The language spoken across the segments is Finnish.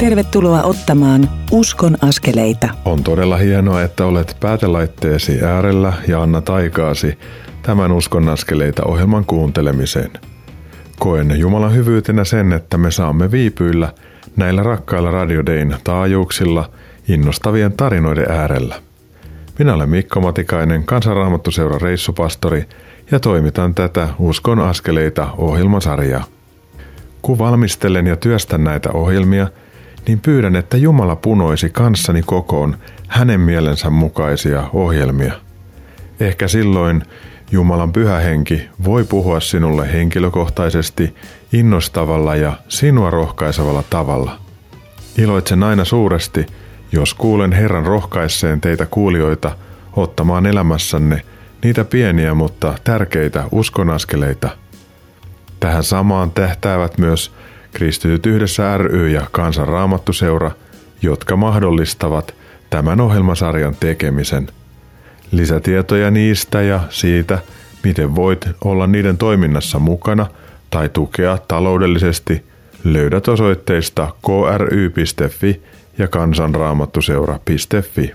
Tervetuloa ottamaan Uskon askeleita. On todella hienoa, että olet päätelaitteesi äärellä ja annat aikaasi tämän Uskon askeleita ohjelman kuuntelemiseen. Koen Jumalan hyvyytenä sen, että me saamme viipyillä näillä rakkailla radiodein taajuuksilla innostavien tarinoiden äärellä. Minä olen Mikko Matikainen, kansanraamattuseuran reissupastori ja toimitan tätä Uskon askeleita ohjelmasarjaa. Kun valmistelen ja työstän näitä ohjelmia, niin pyydän, että Jumala punoisi kanssani kokoon hänen mielensä mukaisia ohjelmia. Ehkä silloin Jumalan pyhä henki voi puhua sinulle henkilökohtaisesti, innostavalla ja sinua rohkaisevalla tavalla. Iloitsen aina suuresti, jos kuulen Herran rohkaisseen teitä kuulijoita ottamaan elämässänne niitä pieniä mutta tärkeitä uskonaskeleita. Tähän samaan tähtäävät myös Kristityt yhdessä ry ja Kansanraamattuseura, jotka mahdollistavat tämän ohjelmasarjan tekemisen. Lisätietoja niistä ja siitä, miten voit olla niiden toiminnassa mukana tai tukea taloudellisesti, löydät osoitteista kry.fi ja kansanraamattuseura.fi.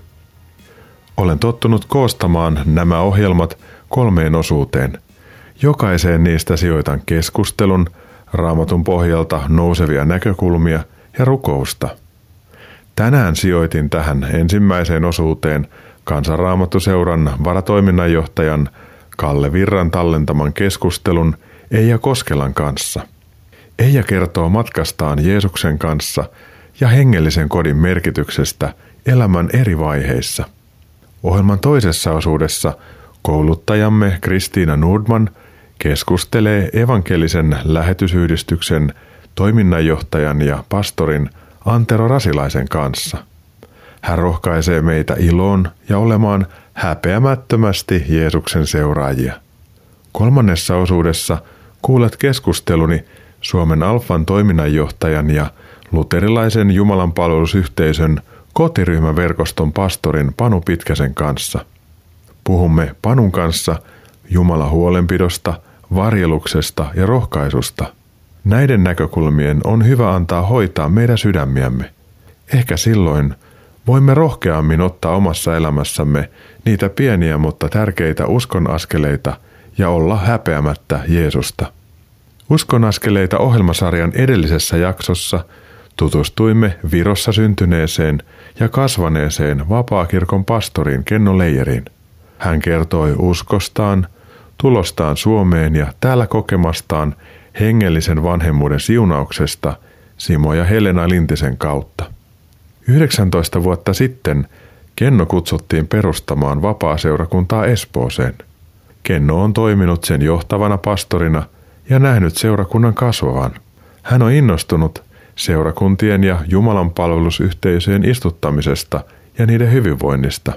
Olen tottunut koostamaan nämä ohjelmat kolmeen osuuteen. Jokaiseen niistä sijoitan keskustelun, raamatun pohjalta nousevia näkökulmia ja rukousta. Tänään sijoitin tähän ensimmäiseen osuuteen kansanraamattuseuran varatoiminnanjohtajan Kalle Virran tallentaman keskustelun Eija Koskelan kanssa. Eija kertoo matkastaan Jeesuksen kanssa ja hengellisen kodin merkityksestä elämän eri vaiheissa – Ohjelman toisessa osuudessa kouluttajamme Kristiina Nordman keskustelee evankelisen lähetysyhdistyksen toiminnanjohtajan ja pastorin Antero Rasilaisen kanssa. Hän rohkaisee meitä iloon ja olemaan häpeämättömästi Jeesuksen seuraajia. Kolmannessa osuudessa kuulet keskusteluni Suomen Alfan toiminnanjohtajan ja luterilaisen Jumalan palvelusyhteisön kotiryhmäverkoston pastorin Panu Pitkäsen kanssa. Puhumme Panun kanssa Jumala huolenpidosta, varjeluksesta ja rohkaisusta. Näiden näkökulmien on hyvä antaa hoitaa meidän sydämiämme. Ehkä silloin voimme rohkeammin ottaa omassa elämässämme niitä pieniä mutta tärkeitä uskon askeleita ja olla häpeämättä Jeesusta. Uskon askeleita ohjelmasarjan edellisessä jaksossa – tutustuimme Virossa syntyneeseen ja kasvaneeseen vapaakirkon pastoriin Kenno Leijeriin. Hän kertoi uskostaan, tulostaan Suomeen ja täällä kokemastaan hengellisen vanhemmuuden siunauksesta Simo ja Helena Lintisen kautta. 19 vuotta sitten Kenno kutsuttiin perustamaan vapaa-seurakuntaa Espooseen. Kenno on toiminut sen johtavana pastorina ja nähnyt seurakunnan kasvavan. Hän on innostunut seurakuntien ja Jumalan palvelusyhteisöjen istuttamisesta ja niiden hyvinvoinnista.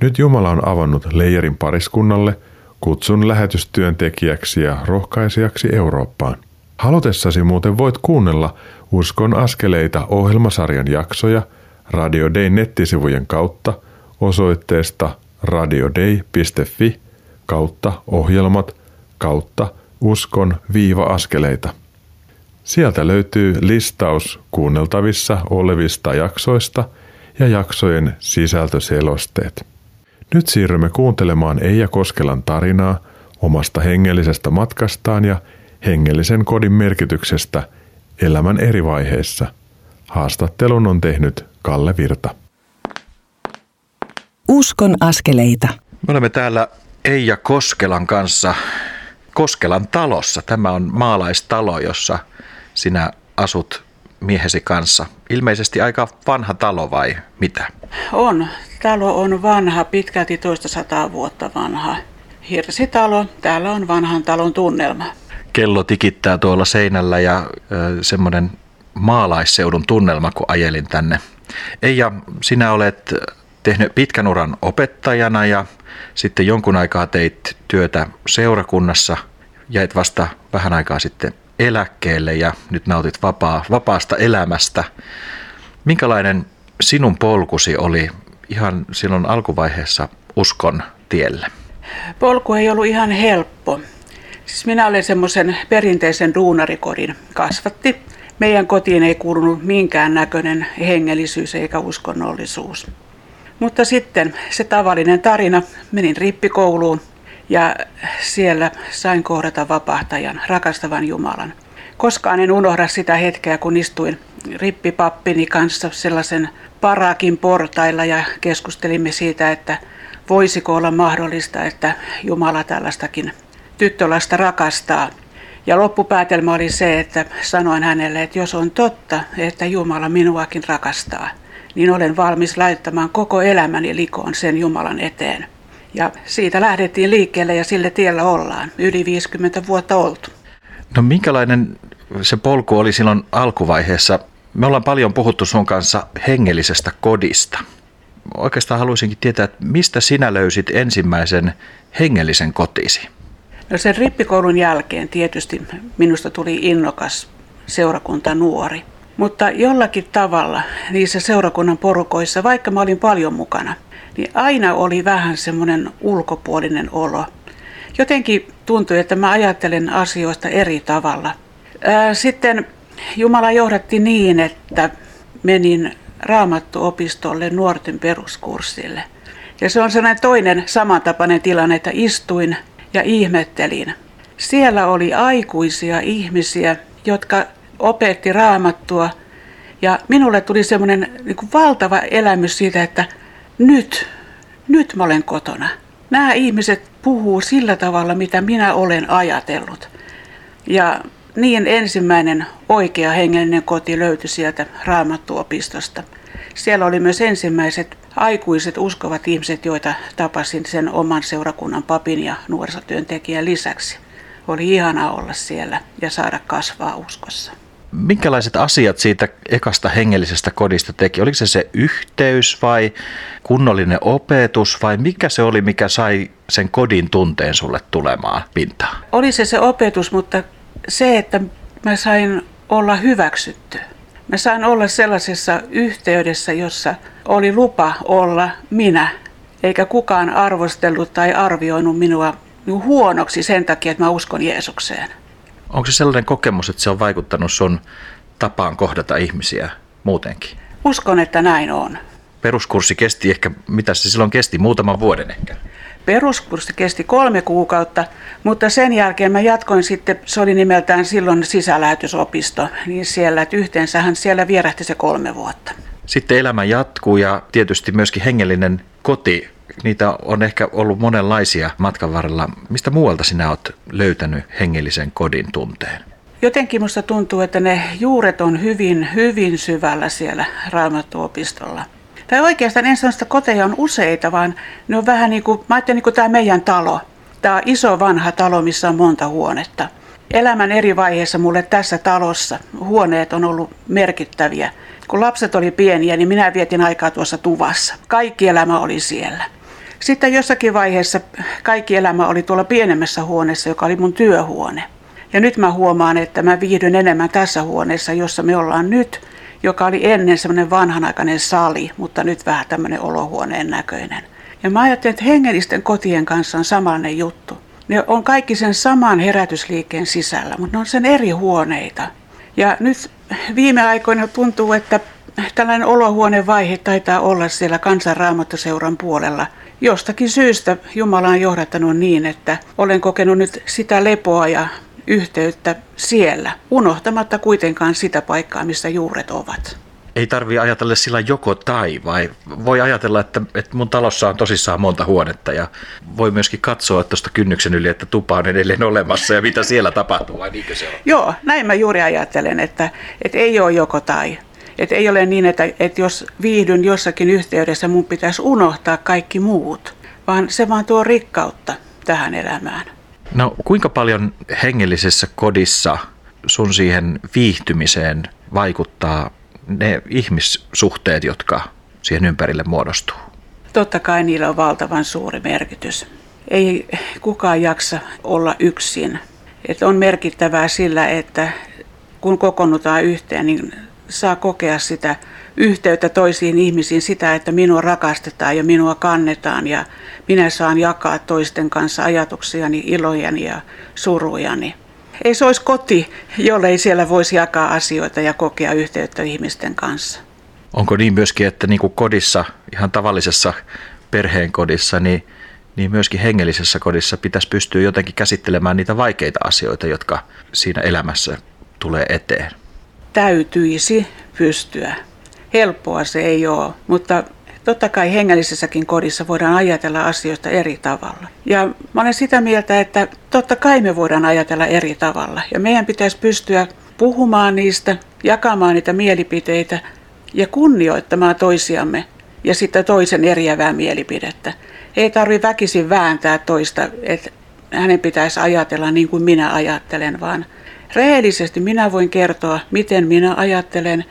Nyt Jumala on avannut Leijerin pariskunnalle kutsun lähetystyöntekijäksi ja rohkaisijaksi Eurooppaan. Halutessasi muuten voit kuunnella Uskon askeleita ohjelmasarjan jaksoja Radio Day nettisivujen kautta osoitteesta radiodei.fi kautta ohjelmat kautta uskon viiva askeleita. Sieltä löytyy listaus kuunneltavissa olevista jaksoista ja jaksojen sisältöselosteet. Nyt siirrymme kuuntelemaan Eija Koskelan tarinaa omasta hengellisestä matkastaan ja hengellisen kodin merkityksestä elämän eri vaiheissa. Haastattelun on tehnyt Kalle Virta. Uskon askeleita. Me olemme täällä Eija Koskelan kanssa Koskelan talossa. Tämä on maalaistalo, jossa sinä asut miehesi kanssa. Ilmeisesti aika vanha talo vai mitä? On. Talo on vanha, pitkälti toista sataa vuotta vanha. Hirsitalo. Täällä on vanhan talon tunnelma. Kello tikittää tuolla seinällä ja äh, semmoinen maalaisseudun tunnelma, kun ajelin tänne. Eija, sinä olet tehnyt pitkän uran opettajana ja sitten jonkun aikaa teit työtä seurakunnassa. Jäit vasta vähän aikaa sitten eläkkeelle ja nyt nautit vapaa, vapaasta elämästä. Minkälainen sinun polkusi oli ihan silloin alkuvaiheessa uskon tielle? Polku ei ollut ihan helppo. Siis minä olen semmoisen perinteisen duunarikodin kasvatti. Meidän kotiin ei kuulunut minkään näköinen hengellisyys eikä uskonnollisuus. Mutta sitten se tavallinen tarina, menin rippikouluun ja siellä sain kohdata vapahtajan, rakastavan Jumalan. Koskaan en unohda sitä hetkeä, kun istuin rippipappini kanssa sellaisen parakin portailla ja keskustelimme siitä, että voisiko olla mahdollista, että Jumala tällaistakin tyttölasta rakastaa. Ja loppupäätelmä oli se, että sanoin hänelle, että jos on totta, että Jumala minuakin rakastaa, niin olen valmis laittamaan koko elämäni likoon sen Jumalan eteen. Ja siitä lähdettiin liikkeelle ja sille tiellä ollaan. Yli 50 vuotta oltu. No minkälainen se polku oli silloin alkuvaiheessa? Me ollaan paljon puhuttu sun kanssa hengellisestä kodista. Oikeastaan haluaisinkin tietää, että mistä sinä löysit ensimmäisen hengellisen kotisi? No sen rippikoulun jälkeen tietysti minusta tuli innokas seurakunta nuori. Mutta jollakin tavalla niissä seurakunnan porukoissa, vaikka mä olin paljon mukana, niin aina oli vähän semmoinen ulkopuolinen olo. Jotenkin tuntui, että mä ajattelen asioista eri tavalla. Sitten Jumala johdatti niin, että menin raamattuopistolle nuorten peruskurssille. Ja se on sellainen toinen samantapainen tilanne, että istuin ja ihmettelin. Siellä oli aikuisia ihmisiä, jotka opetti raamattua ja minulle tuli semmoinen niin valtava elämys siitä, että nyt, nyt mä olen kotona. Nämä ihmiset puhuu sillä tavalla, mitä minä olen ajatellut. Ja niin ensimmäinen oikea hengellinen koti löytyi sieltä raamattuopistosta. Siellä oli myös ensimmäiset aikuiset uskovat ihmiset, joita tapasin sen oman seurakunnan papin ja nuorisotyöntekijän lisäksi. Oli ihana olla siellä ja saada kasvaa uskossa. Minkälaiset asiat siitä ekasta hengellisestä kodista teki? Oliko se se yhteys vai kunnollinen opetus vai mikä se oli, mikä sai sen kodin tunteen sulle tulemaan pintaan? Oli se se opetus, mutta se, että mä sain olla hyväksytty. Mä sain olla sellaisessa yhteydessä, jossa oli lupa olla minä, eikä kukaan arvostellut tai arvioinut minua huonoksi sen takia, että mä uskon Jeesukseen. Onko se sellainen kokemus, että se on vaikuttanut sun tapaan kohdata ihmisiä muutenkin? Uskon, että näin on. Peruskurssi kesti ehkä, mitä se silloin kesti, muutaman vuoden ehkä? Peruskurssi kesti kolme kuukautta, mutta sen jälkeen mä jatkoin sitten, se oli nimeltään silloin sisälähetysopisto, niin siellä, että yhteensähän siellä vierähti se kolme vuotta. Sitten elämä jatkuu ja tietysti myöskin hengellinen koti niitä on ehkä ollut monenlaisia matkan varrella. Mistä muualta sinä olet löytänyt hengellisen kodin tunteen? Jotenkin minusta tuntuu, että ne juuret on hyvin, hyvin syvällä siellä raamattuopistolla. Tai oikeastaan en sano, että koteja on useita, vaan ne on vähän niin kuin, mä ajattelen niin kuin tämä meidän talo. Tämä on iso vanha talo, missä on monta huonetta. Elämän eri vaiheissa mulle tässä talossa huoneet on ollut merkittäviä. Kun lapset oli pieniä, niin minä vietin aikaa tuossa tuvassa. Kaikki elämä oli siellä. Sitten jossakin vaiheessa kaikki elämä oli tuolla pienemmässä huoneessa, joka oli mun työhuone. Ja nyt mä huomaan, että mä viihdyn enemmän tässä huoneessa, jossa me ollaan nyt, joka oli ennen semmoinen vanhanaikainen sali, mutta nyt vähän tämmöinen olohuoneen näköinen. Ja mä ajattelin, että hengellisten kotien kanssa on samanlainen juttu. Ne on kaikki sen saman herätysliikkeen sisällä, mutta ne on sen eri huoneita. Ja nyt viime aikoina tuntuu, että tällainen olohuonevaihe taitaa olla siellä kansanraamattoseuran puolella – jostakin syystä Jumala on johdattanut niin, että olen kokenut nyt sitä lepoa ja yhteyttä siellä, unohtamatta kuitenkaan sitä paikkaa, missä juuret ovat. Ei tarvi ajatella sillä joko tai, vai voi ajatella, että, että mun talossa on tosissaan monta huonetta ja voi myöskin katsoa tuosta kynnyksen yli, että tupa on edelleen olemassa ja mitä siellä tapahtuu, vai niinkö se on? Joo, näin mä juuri ajattelen, että, että ei ole joko tai. Että ei ole niin, että, että jos viihdyn jossakin yhteydessä, mun pitäisi unohtaa kaikki muut, vaan se vaan tuo rikkautta tähän elämään. No kuinka paljon hengellisessä kodissa sun siihen viihtymiseen vaikuttaa ne ihmissuhteet, jotka siihen ympärille muodostuu? Totta kai niillä on valtavan suuri merkitys. Ei kukaan jaksa olla yksin. Et on merkittävää sillä, että kun kokoonnutaan yhteen, niin saa kokea sitä yhteyttä toisiin ihmisiin, sitä, että minua rakastetaan ja minua kannetaan ja minä saan jakaa toisten kanssa ajatuksiani, ilojani ja surujani. ei se olisi koti, jollei siellä voisi jakaa asioita ja kokea yhteyttä ihmisten kanssa. Onko niin myöskin, että niin kuin kodissa, ihan tavallisessa perheen kodissa, niin, niin myöskin hengellisessä kodissa pitäisi pystyä jotenkin käsittelemään niitä vaikeita asioita, jotka siinä elämässä tulee eteen? Täytyisi pystyä. Helppoa se ei ole, mutta totta kai hengellisessäkin kodissa voidaan ajatella asioista eri tavalla. Ja mä olen sitä mieltä, että totta kai me voidaan ajatella eri tavalla. Ja meidän pitäisi pystyä puhumaan niistä, jakamaan niitä mielipiteitä ja kunnioittamaan toisiamme ja sitten toisen eriävää mielipidettä. Ei tarvi väkisin vääntää toista, että hänen pitäisi ajatella niin kuin minä ajattelen, vaan rehellisesti minä voin kertoa, miten minä ajattelen.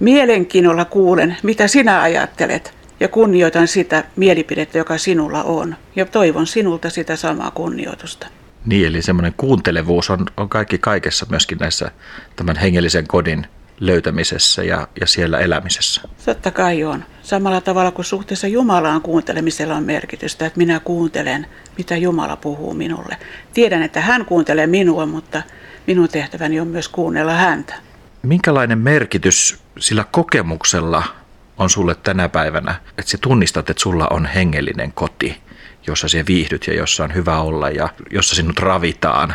Mielenkiinnolla kuulen, mitä sinä ajattelet ja kunnioitan sitä mielipidettä, joka sinulla on. Ja toivon sinulta sitä samaa kunnioitusta. Niin, eli semmoinen kuuntelevuus on, on kaikki kaikessa myöskin näissä tämän hengellisen kodin löytämisessä ja, ja siellä elämisessä. Totta kai on. Samalla tavalla kuin suhteessa Jumalaan kuuntelemisella on merkitystä, että minä kuuntelen, mitä Jumala puhuu minulle. Tiedän, että hän kuuntelee minua, mutta minun tehtäväni on myös kuunnella häntä. Minkälainen merkitys sillä kokemuksella on sulle tänä päivänä, että sä tunnistat, että sulla on hengellinen koti, jossa sä viihdyt ja jossa on hyvä olla ja jossa sinut ravitaan?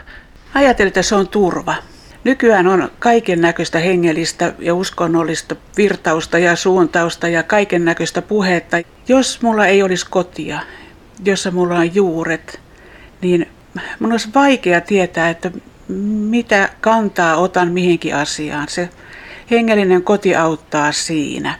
Ajattelin, että se on turva. Nykyään on kaiken näköistä hengellistä ja uskonnollista virtausta ja suuntausta ja kaiken näköistä puhetta. Jos mulla ei olisi kotia, jossa mulla on juuret, niin mun olisi vaikea tietää, että mitä kantaa otan mihinkin asiaan. Se hengellinen koti auttaa siinä.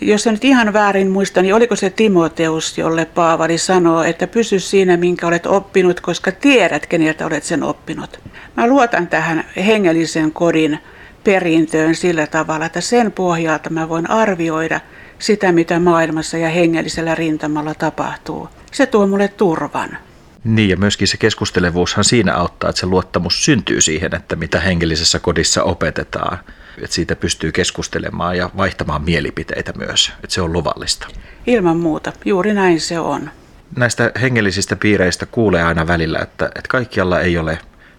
Jos en nyt ihan väärin muista, niin oliko se Timoteus, jolle Paavali sanoo, että pysy siinä, minkä olet oppinut, koska tiedät, keneltä olet sen oppinut. Mä luotan tähän hengellisen kodin perintöön sillä tavalla, että sen pohjalta mä voin arvioida sitä, mitä maailmassa ja hengellisellä rintamalla tapahtuu. Se tuo mulle turvan. Niin ja myöskin se keskustelevuushan siinä auttaa, että se luottamus syntyy siihen, että mitä hengellisessä kodissa opetetaan. Että siitä pystyy keskustelemaan ja vaihtamaan mielipiteitä myös, että se on luvallista. Ilman muuta, juuri näin se on. Näistä hengellisistä piireistä kuulee aina välillä, että, että kaikkialla ei ole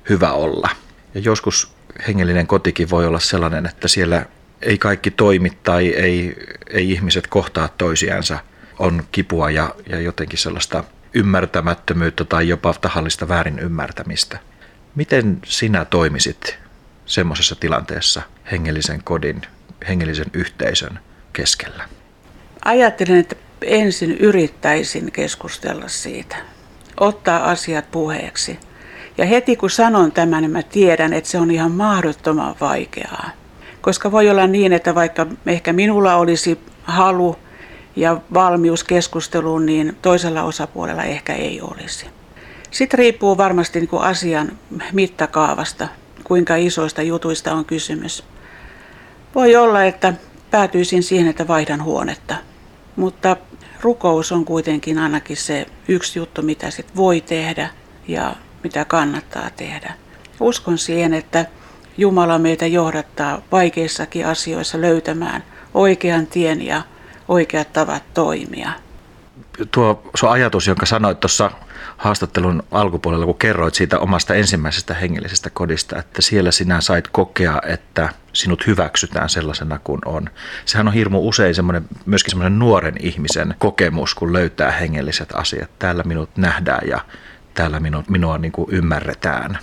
hyvä olla. Ja joskus hengellinen kotikin voi olla sellainen, että siellä ei kaikki toimi tai ei, ei ihmiset kohtaa toisiansa. On kipua ja, ja jotenkin sellaista ymmärtämättömyyttä tai jopa tahallista väärin ymmärtämistä. Miten sinä toimisit semmoisessa tilanteessa hengellisen kodin, hengellisen yhteisön keskellä? Ajattelen, että ensin yrittäisin keskustella siitä, ottaa asiat puheeksi. Ja heti kun sanon tämän, niin mä tiedän, että se on ihan mahdottoman vaikeaa. Koska voi olla niin, että vaikka ehkä minulla olisi halu ja valmius keskusteluun, niin toisella osapuolella ehkä ei olisi. Sitten riippuu varmasti niin kuin asian mittakaavasta, kuinka isoista jutuista on kysymys. Voi olla, että päätyisin siihen, että vaihdan huonetta, mutta rukous on kuitenkin ainakin se yksi juttu, mitä sit voi tehdä ja mitä kannattaa tehdä. Uskon siihen, että Jumala meitä johdattaa vaikeissakin asioissa löytämään oikean tien ja oikeat tavat toimia. Tuo sun ajatus, jonka sanoit tuossa haastattelun alkupuolella, kun kerroit siitä omasta ensimmäisestä hengellisestä kodista, että siellä sinä sait kokea, että sinut hyväksytään sellaisena kuin on. Sehän on hirmu usein semmoinen, myöskin semmoinen nuoren ihmisen kokemus, kun löytää hengelliset asiat. Täällä minut nähdään ja täällä minua, minua niin kuin ymmärretään.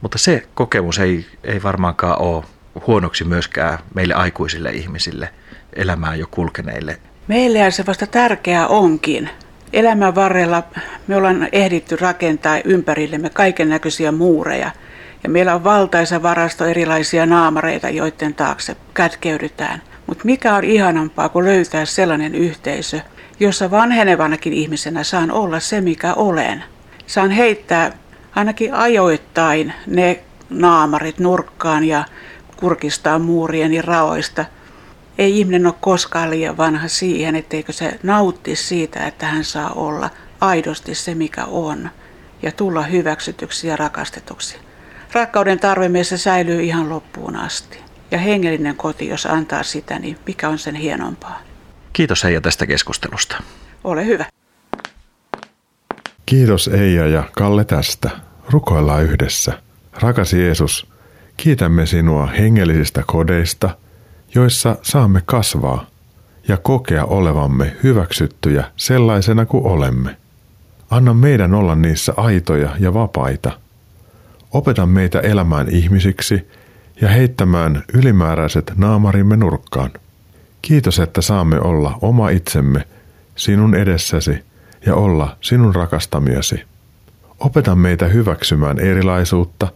Mutta se kokemus ei, ei varmaankaan ole huonoksi myöskään meille aikuisille ihmisille – elämää jo kulkeneille. Meille se vasta tärkeää onkin. Elämän varrella me ollaan ehditty rakentaa ympärillemme kaiken näköisiä muureja. Ja meillä on valtaisa varasto erilaisia naamareita, joiden taakse kätkeydytään. Mutta mikä on ihanampaa kuin löytää sellainen yhteisö, jossa vanhenevanakin ihmisenä saan olla se, mikä olen. Saan heittää ainakin ajoittain ne naamarit nurkkaan ja kurkistaa muurieni raoista – ei ihminen ole koskaan liian vanha siihen, etteikö se nauttisi siitä, että hän saa olla aidosti se, mikä on, ja tulla hyväksytyksi ja rakastetuksi. Rakkauden tarve meissä säilyy ihan loppuun asti. Ja hengellinen koti, jos antaa sitä, niin mikä on sen hienompaa? Kiitos Eija tästä keskustelusta. Ole hyvä. Kiitos Eija ja Kalle tästä. Rukoillaan yhdessä. Rakas Jeesus, kiitämme sinua hengellisistä kodeista, joissa saamme kasvaa ja kokea olevamme hyväksyttyjä sellaisena kuin olemme. Anna meidän olla niissä aitoja ja vapaita. Opeta meitä elämään ihmisiksi ja heittämään ylimääräiset naamarimme nurkkaan. Kiitos, että saamme olla oma itsemme sinun edessäsi ja olla sinun rakastamiasi. Opeta meitä hyväksymään erilaisuutta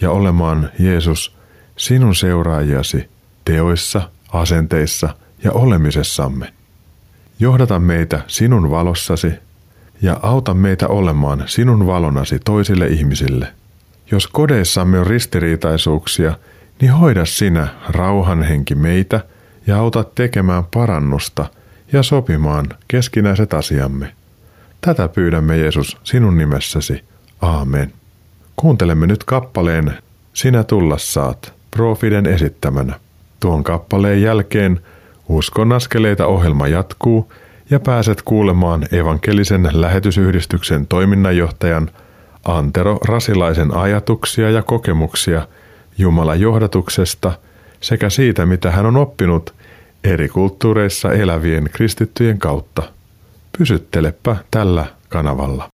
ja olemaan Jeesus sinun seuraajiasi teoissa, asenteissa ja olemisessamme. Johdata meitä sinun valossasi ja auta meitä olemaan sinun valonasi toisille ihmisille. Jos kodeissamme on ristiriitaisuuksia, niin hoida sinä rauhan henki meitä ja auta tekemään parannusta ja sopimaan keskinäiset asiamme. Tätä pyydämme Jeesus sinun nimessäsi. Aamen. Kuuntelemme nyt kappaleen Sinä tulla saat, Profiden esittämänä. Tuon kappaleen jälkeen Uskon askeleita ohjelma jatkuu ja pääset kuulemaan evankelisen lähetysyhdistyksen toiminnanjohtajan Antero Rasilaisen ajatuksia ja kokemuksia Jumalan johdatuksesta sekä siitä, mitä hän on oppinut eri kulttuureissa elävien kristittyjen kautta. Pysyttelepä tällä kanavalla.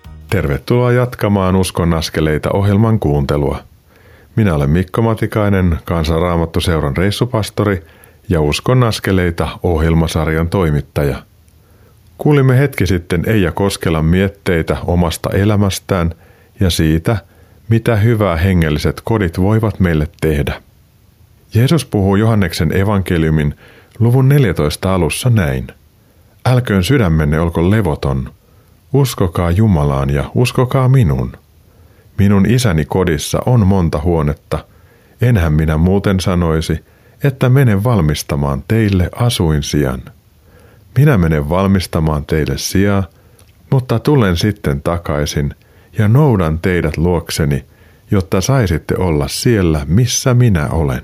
Tervetuloa jatkamaan Uskon askeleita ohjelman kuuntelua. Minä olen Mikko Matikainen, Kansanraamattuseuran reissupastori ja Uskon askeleita ohjelmasarjan toimittaja. Kuulimme hetki sitten Eija Koskelan mietteitä omasta elämästään ja siitä, mitä hyvää hengelliset kodit voivat meille tehdä. Jeesus puhuu Johanneksen evankeliumin luvun 14 alussa näin. Älköön sydämenne olko levoton – Uskokaa Jumalaan ja uskokaa minun. Minun isäni kodissa on monta huonetta. Enhän minä muuten sanoisi, että menen valmistamaan teille asuinsian. Minä menen valmistamaan teille sijaa, mutta tulen sitten takaisin ja noudan teidät luokseni, jotta saisitte olla siellä, missä minä olen.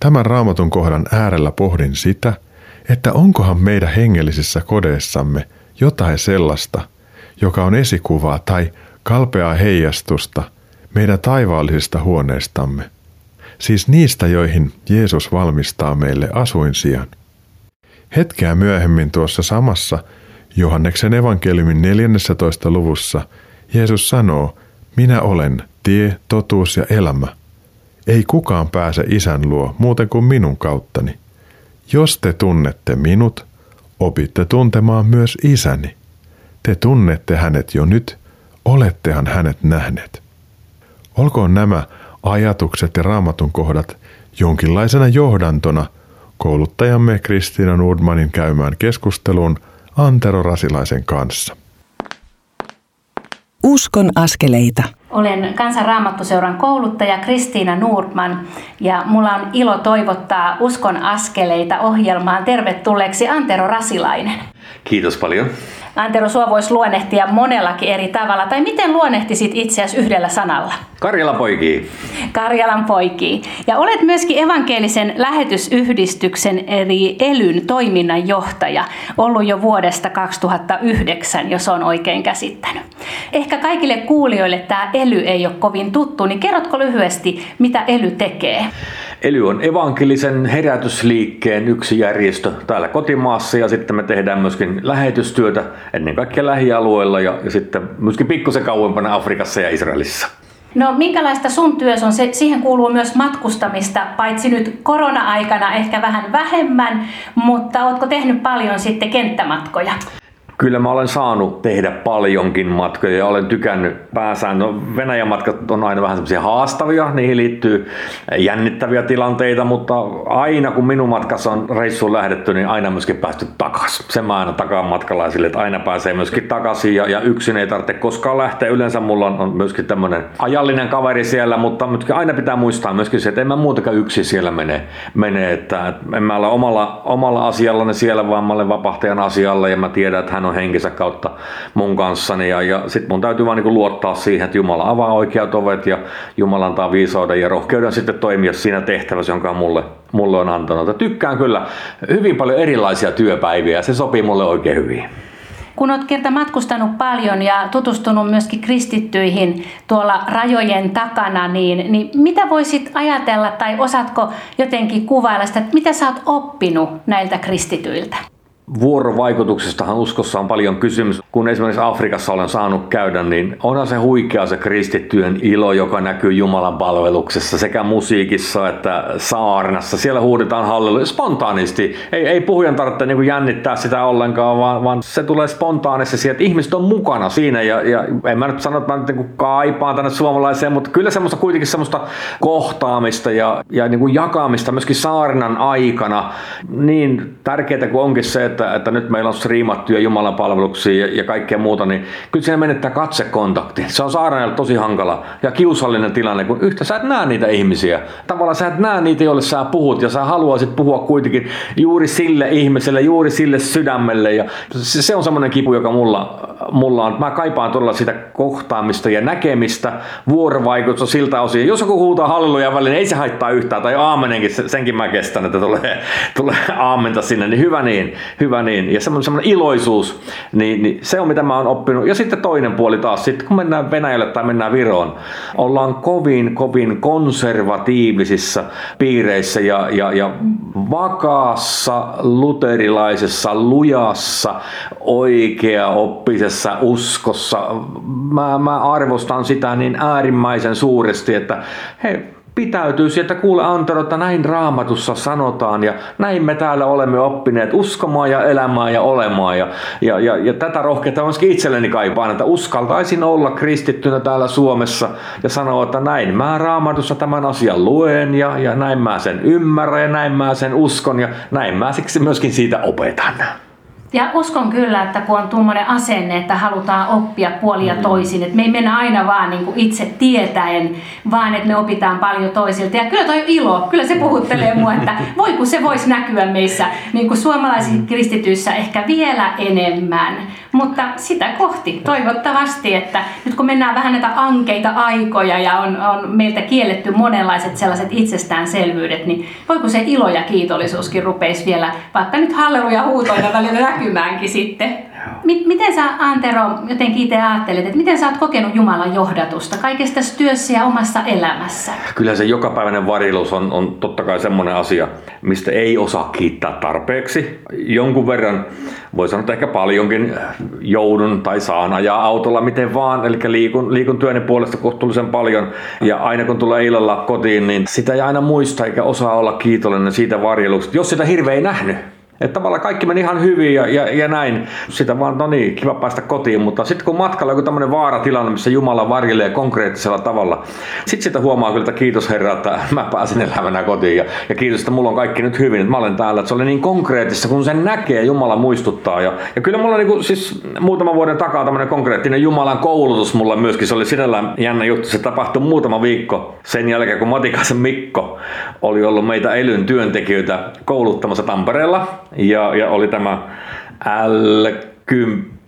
Tämän raamatun kohdan äärellä pohdin sitä, että onkohan meidän hengellisissä kodeissamme jotain sellaista, joka on esikuvaa tai kalpeaa heijastusta meidän taivaallisista huoneistamme, siis niistä, joihin Jeesus valmistaa meille asuinsijan. Hetkeä myöhemmin tuossa samassa Johanneksen evankeliumin 14. luvussa Jeesus sanoo, minä olen tie, totuus ja elämä. Ei kukaan pääse isän luo muuten kuin minun kauttani. Jos te tunnette minut, opitte tuntemaan myös isäni. Te tunnette hänet jo nyt, olettehan hänet nähneet. Olkoon nämä ajatukset ja raamatun kohdat jonkinlaisena johdantona kouluttajamme Kristiina Nordmanin käymään keskusteluun Antero Rasilaisen kanssa. Uskon askeleita. Olen Kansanraamattuseuran kouluttaja Kristiina Nordman ja mulla on ilo toivottaa Uskon askeleita ohjelmaan tervetulleeksi Antero Rasilainen. Kiitos paljon. Antero, sua voisi luonnehtia monellakin eri tavalla. Tai miten luonnehtisit itseäsi yhdellä sanalla? Karjalan poikii. Karjalan poikii. Ja olet myöskin evankelisen lähetysyhdistyksen eli ELYn toiminnanjohtaja. Ollut jo vuodesta 2009, jos on oikein käsittänyt. Ehkä kaikille kuulijoille tämä ELY ei ole kovin tuttu, niin kerrotko lyhyesti, mitä ELY tekee? ELY on evankelisen herätysliikkeen yksi järjestö täällä kotimaassa ja sitten me tehdään myöskin lähetystyötä ennen kaikkea lähialueilla ja, ja sitten myöskin pikkusen kauempana Afrikassa ja Israelissa. No minkälaista sun työs on? Se, siihen kuuluu myös matkustamista, paitsi nyt korona-aikana ehkä vähän vähemmän, mutta ootko tehnyt paljon sitten kenttämatkoja? Kyllä mä olen saanut tehdä paljonkin matkoja ja olen tykännyt pääsään. No, Venäjän matkat on aina vähän semmoisia haastavia, niihin liittyy jännittäviä tilanteita, mutta aina kun minun matkassa on reissuun lähdetty, niin aina myöskin päästy takaisin. Sen mä aina takaan matkalaisille, että aina pääsee myöskin takaisin ja, ja yksin ei tarvitse koskaan lähteä. Yleensä mulla on, on myöskin tämmöinen ajallinen kaveri siellä, mutta aina pitää muistaa myöskin se, että en mä muutakaan yksin siellä mene, mene että en mä ole omalla, omalla asiallani siellä, vaan mä olen vapahtajan asialla ja mä tiedän, että hän on henkensä kautta mun kanssani ja, ja sit mun täytyy vaan niin luottaa siihen, että Jumala avaa oikeat ovet ja Jumala antaa viisauden ja rohkeuden sitten toimia siinä tehtävässä, jonka mulle, mulle on antanut. Ja tykkään kyllä hyvin paljon erilaisia työpäiviä ja se sopii mulle oikein hyvin. Kun olet kerta matkustanut paljon ja tutustunut myöskin kristittyihin tuolla rajojen takana, niin, niin mitä voisit ajatella tai osaatko jotenkin kuvailla sitä, että mitä sä oot oppinut näiltä kristityiltä? Vuorovaikutuksestahan uskossa on paljon kysymys. Kun esimerkiksi Afrikassa olen saanut käydä, niin onhan se huikea se kristittyjen ilo, joka näkyy Jumalan palveluksessa sekä musiikissa että saarnassa. Siellä huudetaan halleluja spontaanisti. Ei, ei puhujan tarvitse niin jännittää sitä ollenkaan, vaan, vaan se tulee spontaanisesti että ihmiset on mukana siinä. Ja, ja en mä nyt sano, että mä nyt niin kaipaan tänne suomalaiseen, mutta kyllä semmoista kuitenkin semmoista kohtaamista ja, ja niin jakamista myöskin saarnan aikana. Niin tärkeää kuin onkin se, että että, että nyt meillä on striimattuja Jumalan palveluksia ja, ja kaikkea muuta, niin kyllä siinä menettää katsekontakti. Se on saarnaajalla tosi hankala ja kiusallinen tilanne, kun yhtä sä et näe niitä ihmisiä. Tavallaan sä et näe niitä, joille sä puhut ja sä haluaisit puhua kuitenkin juuri sille ihmiselle, juuri sille sydämelle. Ja se, se on semmoinen kipu, joka mulla, mulla on. Mä kaipaan todella sitä kohtaamista ja näkemistä, vuorovaikutusta siltä osin. Jos joku huutaa halleluja väliin, niin ei se haittaa yhtään. Tai aamenenkin, senkin mä kestän, että tulee, tulee aamenta sinne. Niin hyvä niin, hyvä niin. Ja semmoinen, semmoinen iloisuus, niin, niin, se on mitä mä oon oppinut. Ja sitten toinen puoli taas, sitten kun mennään Venäjälle tai mennään Viroon, ollaan kovin, kovin konservatiivisissa piireissä ja, ja, ja vakaassa luterilaisessa, lujassa, oikeaoppisessa uskossa. Mä, mä arvostan sitä niin äärimmäisen suuresti, että hei, pitäytyy sieltä, kuule Antero, että näin raamatussa sanotaan ja näin me täällä olemme oppineet uskomaan ja elämään ja olemaan. Ja, ja, ja, ja tätä rohkeutta myöskin itselleni kaipaan, että uskaltaisin olla kristittynä täällä Suomessa ja sanoa, että näin mä raamatussa tämän asian luen ja, ja näin mä sen ymmärrän ja näin mä sen uskon ja näin mä siksi myöskin siitä opetan. Ja uskon kyllä, että kun on tuommoinen asenne, että halutaan oppia puolia mm. toisin, että me ei mennä aina vaan niin kuin itse tietäen, vaan että me opitaan paljon toisilta. Ja kyllä toi ilo, kyllä se puhuttelee mua, että voi kun se voisi näkyä meissä niin kuin suomalaisissa kristityissä ehkä vielä enemmän. Mutta sitä kohti toivottavasti, että nyt kun mennään vähän näitä ankeita aikoja ja on, on meiltä kielletty monenlaiset sellaiset itsestäänselvyydet, niin voiko se ilo ja kiitollisuuskin rupeisi vielä, vaikka nyt halleluja huutoina välillä näkymäänkin sitten? Miten sä Antero jotenkin itse ajattelet, että miten sä oot kokenut Jumalan johdatusta kaikessa tässä työssä ja omassa elämässä? Kyllä se jokapäiväinen varilus on, on totta kai semmoinen asia, mistä ei osaa kiittää tarpeeksi. Jonkun verran, voi sanoa, että ehkä paljonkin joudun tai saan ajaa autolla miten vaan, eli liikun, liikun työni puolesta kohtuullisen paljon. Ja aina kun tulee illalla kotiin, niin sitä ei aina muista eikä osaa olla kiitollinen siitä varjelusta, jos sitä hirveä ei nähnyt. Että tavallaan kaikki meni ihan hyvin ja, ja, ja näin. Sitä vaan, no niin, kiva päästä kotiin. Mutta sitten kun matkalla joku tämmöinen vaaratilanne, missä Jumala varjelee konkreettisella tavalla, sitten sitä huomaa kyllä, että kiitos Herra, että mä pääsin elämänä kotiin. Ja, ja kiitos, että mulla on kaikki nyt hyvin, että mä olen täällä. Että se oli niin konkreettista, kun sen näkee, Jumala muistuttaa. Ja, ja kyllä mulla niin siis muutaman vuoden takaa tämmöinen konkreettinen Jumalan koulutus mulla myöskin. Se oli sinällään jännä juttu. Se tapahtui muutama viikko sen jälkeen, kun Matikaisen Mikko oli ollut meitä Elyn työntekijöitä kouluttamassa Tampereella ja, ja oli tämä L10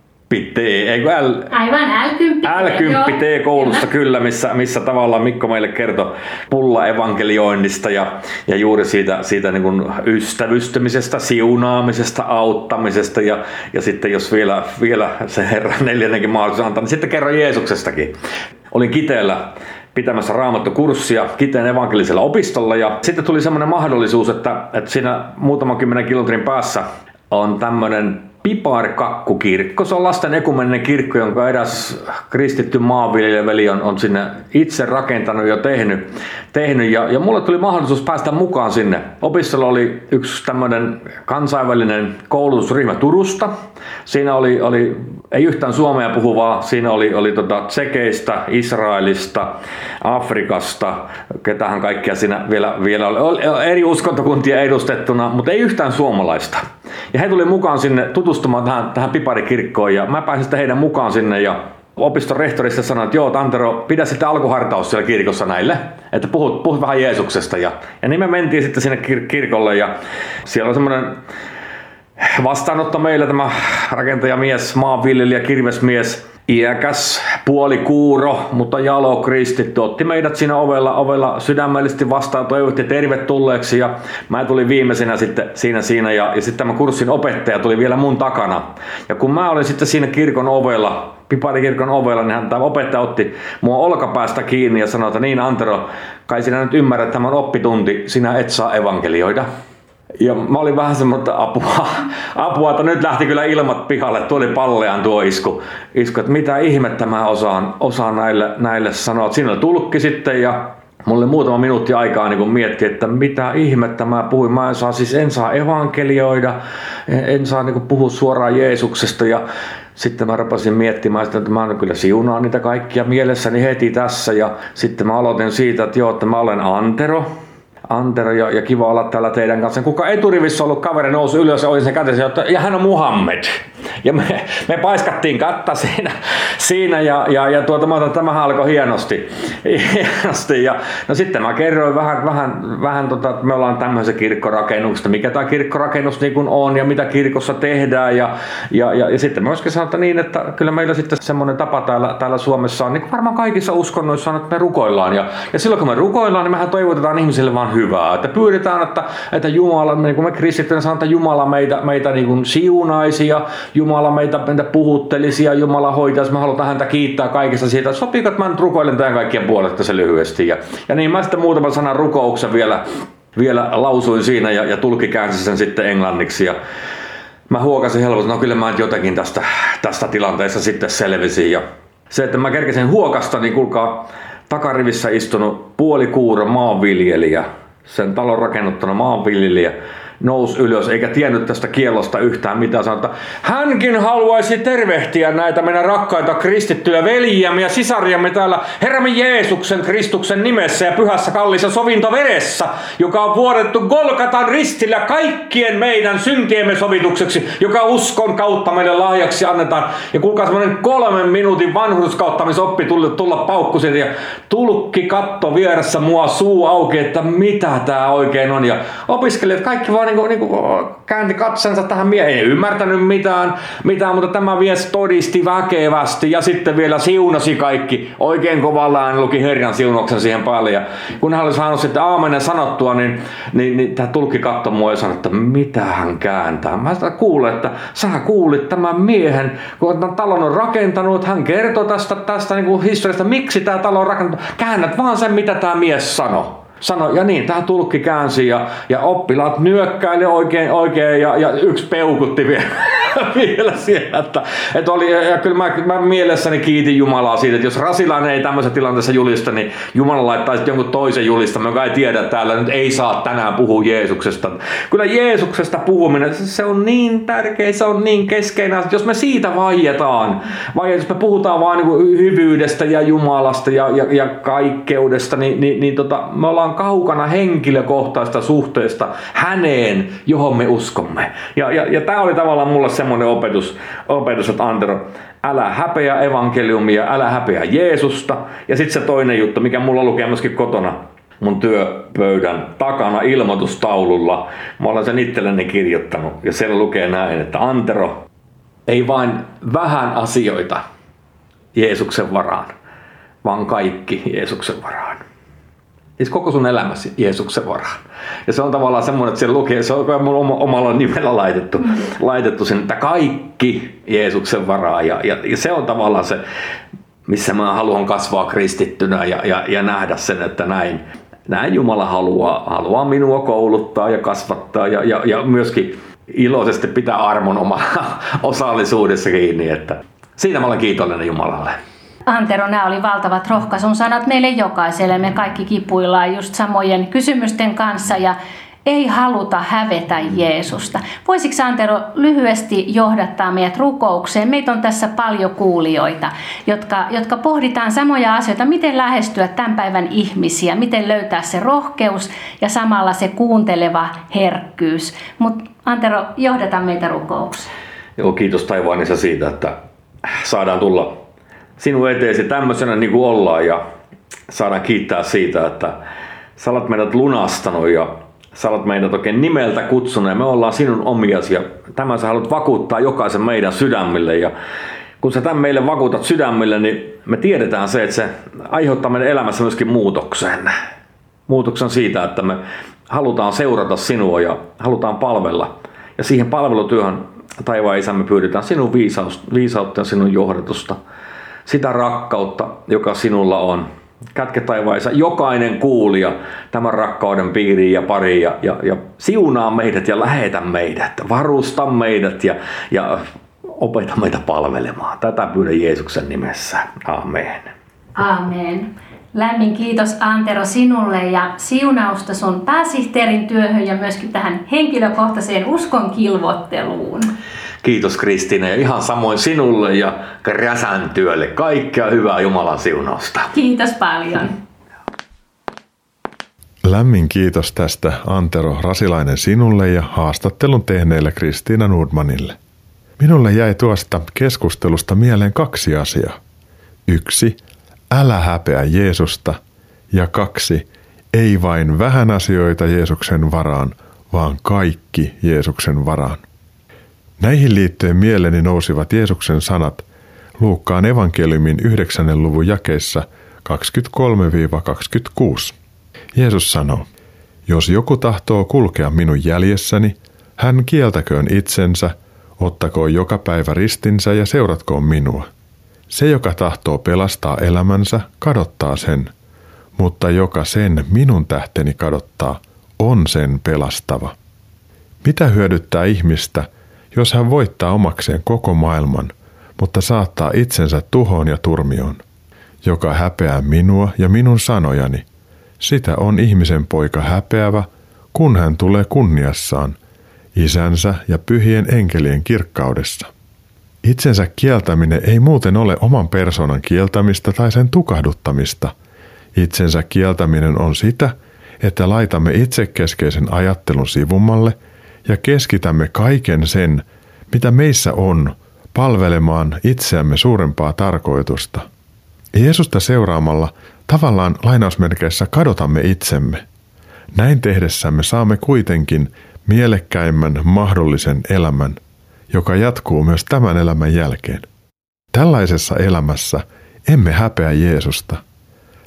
T, eikö L, Aivan L10T. L10T koulussa kyllä, missä, missä tavallaan Mikko meille kertoi pulla evankelioinnista ja, ja juuri siitä, siitä niin kuin ystävystymisestä, siunaamisesta, auttamisesta ja, ja sitten jos vielä, vielä se Herra neljännenkin mahdollisuus antaa, niin sitten kerro Jeesuksestakin. Olin Kiteellä pitämässä raamattokurssia Kiteen evankelisella opistolla. Ja sitten tuli semmoinen mahdollisuus, että, että siinä muutaman kymmenen kilometrin päässä on tämmöinen Piparkakkukirkko. Se on lasten ekumeninen kirkko, jonka eräs kristitty maanviljelijäveli on, on sinne itse rakentanut ja tehnyt. tehnyt. Ja, ja mulle tuli mahdollisuus päästä mukaan sinne. Opissella oli yksi tämmöinen kansainvälinen koulutusryhmä Turusta. Siinä oli, oli ei yhtään suomea puhuvaa, siinä oli, oli tota Tsekeistä, Israelista, Afrikasta, ketähän kaikkia siinä vielä, vielä oli, oli eri uskontokuntia edustettuna, mutta ei yhtään suomalaista. Ja he tuli mukaan sinne tutustumaan tähän, tähän piparikirkkoon ja mä pääsin sitten heidän mukaan sinne ja opiston rehtorista sanoi, että joo Tantero, pidä sitten alkuhartaus siellä kirkossa näille, että puhut, puhut vähän Jeesuksesta. Ja, ja niin me mentiin sitten sinne kir- kirkolle ja siellä on semmoinen vastaanotto meillä tämä rakentajamies, maanviljelijä, kirvesmies, iäkäs, puolikuuro, mutta jalo kristitty, otti meidät siinä ovella, ovella sydämellisesti vastaan, toivotti tervetulleeksi ja mä tulin viimeisenä sitten siinä siinä ja, ja sitten tämä kurssin opettaja tuli vielä mun takana. Ja kun mä olin sitten siinä kirkon ovella, Piparikirkon ovella, niin tämä opettaja otti mua olkapäästä kiinni ja sanoi, että niin Antero, kai sinä nyt ymmärrät tämän oppitunti, sinä et saa evankelioida. Ja mä olin vähän semmoista apua, apua, että nyt lähti kyllä ilmat pihalle, tuli palleaan tuo isku, isku että mitä ihmettä mä osaan, osaan näille, näille sanoa. Siinä oli tulkki sitten ja Mulla muutama minuutti aikaa niin miettiä, että mitä ihmettä mä puhuin. Mä en saa, siis en saa evankelioida, en, en saa niin puhua suoraan Jeesuksesta. Ja sitten mä rupesin miettimään sitä, että mä kyllä siunaan niitä kaikkia mielessäni heti tässä. Ja sitten mä aloitin siitä, että joo, että mä olen Antero. Antero ja, ja kiva olla täällä teidän kanssa. Kuka eturivissä ollut kaveri nousi ylös ja oli se kätesi, että ja hän on Muhammed. Ja me, me paiskattiin katta siinä, siinä ja, ja, ja tuota, mä otan, tämähän alkoi hienosti. hienosti. Ja, no sitten mä kerroin vähän, vähän, vähän tota, että me ollaan tämmöisessä kirkkorakennuksesta, mikä tämä kirkkorakennus niin kuin on ja mitä kirkossa tehdään. Ja, ja, ja, ja sitten myöskin sanoin, että niin, että kyllä meillä sitten semmoinen tapa täällä, täällä Suomessa on, niin kuin varmaan kaikissa uskonnoissa on, että me rukoillaan. Ja, ja silloin kun me rukoillaan, niin mehän toivotetaan ihmisille vaan hyvää. Että pyydetään, että, että Jumala, niin kuin me kristittyinä sanotaan, että Jumala meitä, meitä niin kuin siunaisi ja Jumala meitä, meitä puhuttelisi ja Jumala hoitaisi. Mä halutaan häntä kiittää kaikesta siitä. Sopiiko, että mä nyt rukoilen tämän kaikkien puolesta se lyhyesti. Ja, ja niin mä sitten muutaman sanan rukouksen vielä, vielä lausuin siinä ja, ja tulki käänsi sen sitten englanniksi. Ja mä huokasin helposti, no kyllä mä nyt jotenkin tästä, tästä tilanteesta sitten selvisin. Ja se, että mä kerkesin huokasta, niin kuulkaa, takarivissä istunut puolikuuro maanviljelijä, sen talon rakennuttanut maanviljelijä, nousi ylös eikä tiennyt tästä kielosta yhtään mitään. Sanoi, hänkin haluaisi tervehtiä näitä meidän rakkaita kristittyjä veljiämme ja sisariamme täällä Herramme Jeesuksen Kristuksen nimessä ja pyhässä kallissa sovintoveressä, joka on vuodettu Golgatan ristillä kaikkien meidän syntiemme sovitukseksi, joka uskon kautta meille lahjaksi annetaan. Ja kuulkaa semmoinen kolmen minuutin vanhurskauttamisoppi tulla, tulla paukkusin ja tulkki katto vieressä mua suu auki, että mitä tämä oikein on. Ja opiskelijat kaikki vaan niin kuin, niin kuin käänti katsensa tähän miehen. Ei ymmärtänyt mitään, mitään, mutta tämä vies todisti väkevästi ja sitten vielä siunasi kaikki. Oikein kovalla hän luki Herran siunauksen siihen päälle. Ja kun hän oli saanut sitten aamenen sanottua, niin, niin, niin tämä tulkki katsoi mua ja sanoi, että mitä hän kääntää. Mä sitä kuulen, että sä kuulit tämän miehen, kun tämän talon on rakentanut, hän kertoo tästä, tästä niin historiasta, miksi tämä talo on rakentanut. Käännät vaan sen, mitä tämä mies sanoi sanoi, ja niin, tämä tulkki käänsi ja, ja oppilaat nyökkäili oikein, oikein ja, ja yksi peukutti vielä, vielä siellä. Että, että oli, ja kyllä mä, mä, mielessäni kiitin Jumalaa siitä, että jos Rasilainen ei tämmöisessä tilanteessa julista, niin Jumala laittaa sitten jonkun toisen julista, joka ei tiedä, täällä nyt ei saa tänään puhua Jeesuksesta. Kyllä Jeesuksesta puhuminen, se on niin tärkeä, se on niin keskeinen, että jos me siitä vaietaan, vai jos me puhutaan vaan niin hyvyydestä ja Jumalasta ja, ja, ja kaikkeudesta, niin, niin, niin tota, me ollaan kaukana henkilökohtaista suhteesta häneen, johon me uskomme. Ja, ja, ja tämä oli tavallaan mulle semmoinen opetus, opetus, että Antero, älä häpeä evankeliumia, älä häpeä Jeesusta. Ja sitten se toinen juttu, mikä mulla lukee myöskin kotona, mun työpöydän takana ilmoitustaululla. Mä olen sen itselleni kirjoittanut ja siellä lukee näin, että Antero, ei vain vähän asioita Jeesuksen varaan, vaan kaikki Jeesuksen varaan. Siis koko sun elämäsi Jeesuksen varaan. Ja se on tavallaan semmoinen, että se lukee, se on mun omalla nimellä laitettu, laitettu sen, että kaikki Jeesuksen varaan. Ja, ja, ja se on tavallaan se, missä mä haluan kasvaa kristittynä ja, ja, ja nähdä sen, että näin, näin Jumala haluaa, haluaa minua kouluttaa ja kasvattaa ja, ja, ja myöskin iloisesti pitää armon oma osallisuudessa kiinni. Että siinä mä olen kiitollinen Jumalalle. Antero, nämä oli valtavat rohkaisun sanat meille jokaiselle. Me kaikki kipuillaan just samojen kysymysten kanssa ja ei haluta hävetä Jeesusta. Voisitko Antero lyhyesti johdattaa meidät rukoukseen? Meitä on tässä paljon kuulijoita, jotka, jotka pohditaan samoja asioita, miten lähestyä tämän päivän ihmisiä, miten löytää se rohkeus ja samalla se kuunteleva herkkyys. Mutta Antero, johdata meitä rukoukseen. Joo, kiitos taivaanissa siitä, että saadaan tulla sinun eteesi tämmöisenä niin kuin ollaan ja saadaan kiittää siitä, että sä olet meidät lunastanut ja sä olet meidät oikein nimeltä kutsunut ja me ollaan sinun omiasi ja tämän sä haluat vakuuttaa jokaisen meidän sydämille ja kun sä tämän meille vakuutat sydämille, niin me tiedetään se, että se aiheuttaa meidän elämässä myöskin muutoksen. Muutoksen siitä, että me halutaan seurata sinua ja halutaan palvella. Ja siihen palvelutyöhön taivaan isämme pyydetään sinun viisautta ja sinun johdatusta. Sitä rakkautta, joka sinulla on kätke taivaissa jokainen kuulija tämän rakkauden piiriin ja pariin ja, ja, ja siunaa meidät ja lähetä meidät, varusta meidät ja, ja opeta meitä palvelemaan. Tätä pyydän Jeesuksen nimessä. Amen. Amen. Lämmin kiitos Antero sinulle ja siunausta sun pääsihteerin työhön ja myöskin tähän henkilökohtaiseen uskon kilvotteluun. Kiitos Kristiina ja ihan samoin sinulle ja Kräsän työlle. Kaikkea hyvää Jumalan siunausta. Kiitos paljon. Lämmin kiitos tästä Antero Rasilainen sinulle ja haastattelun tehneelle Kristiina Nordmanille. Minulle jäi tuosta keskustelusta mieleen kaksi asiaa. Yksi, älä häpeä Jeesusta. Ja kaksi, ei vain vähän asioita Jeesuksen varaan, vaan kaikki Jeesuksen varaan. Näihin liittyen mieleni nousivat Jeesuksen sanat Luukkaan evankeliumin 9. luvun jakeissa 23-26. Jeesus sanoo, jos joku tahtoo kulkea minun jäljessäni, hän kieltäköön itsensä, ottakoon joka päivä ristinsä ja seuratkoon minua. Se, joka tahtoo pelastaa elämänsä, kadottaa sen, mutta joka sen minun tähteni kadottaa, on sen pelastava. Mitä hyödyttää ihmistä, jos hän voittaa omakseen koko maailman, mutta saattaa itsensä tuhoon ja turmioon. Joka häpeää minua ja minun sanojani, sitä on ihmisen poika häpeävä, kun hän tulee kunniassaan, isänsä ja pyhien enkelien kirkkaudessa. Itsensä kieltäminen ei muuten ole oman persoonan kieltämistä tai sen tukahduttamista. Itsensä kieltäminen on sitä, että laitamme itsekeskeisen ajattelun sivummalle – ja keskitämme kaiken sen, mitä meissä on, palvelemaan itseämme suurempaa tarkoitusta. Jeesusta seuraamalla tavallaan lainausmerkeissä kadotamme itsemme. Näin tehdessämme saamme kuitenkin mielekkäimmän mahdollisen elämän, joka jatkuu myös tämän elämän jälkeen. Tällaisessa elämässä emme häpeä Jeesusta.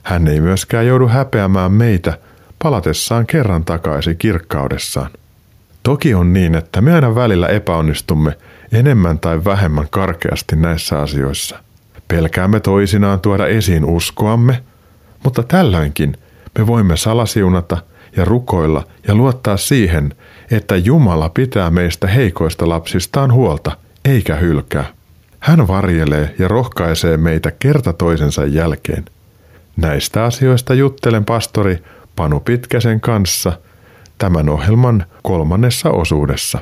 Hän ei myöskään joudu häpeämään meitä palatessaan kerran takaisin kirkkaudessaan. Toki on niin, että me aina välillä epäonnistumme enemmän tai vähemmän karkeasti näissä asioissa. Pelkäämme toisinaan tuoda esiin uskoamme, mutta tällöinkin me voimme salasiunata ja rukoilla ja luottaa siihen, että Jumala pitää meistä heikoista lapsistaan huolta, eikä hylkää. Hän varjelee ja rohkaisee meitä kerta toisensa jälkeen. Näistä asioista juttelen pastori Panu Pitkäsen kanssa – tämän ohjelman kolmannessa osuudessa.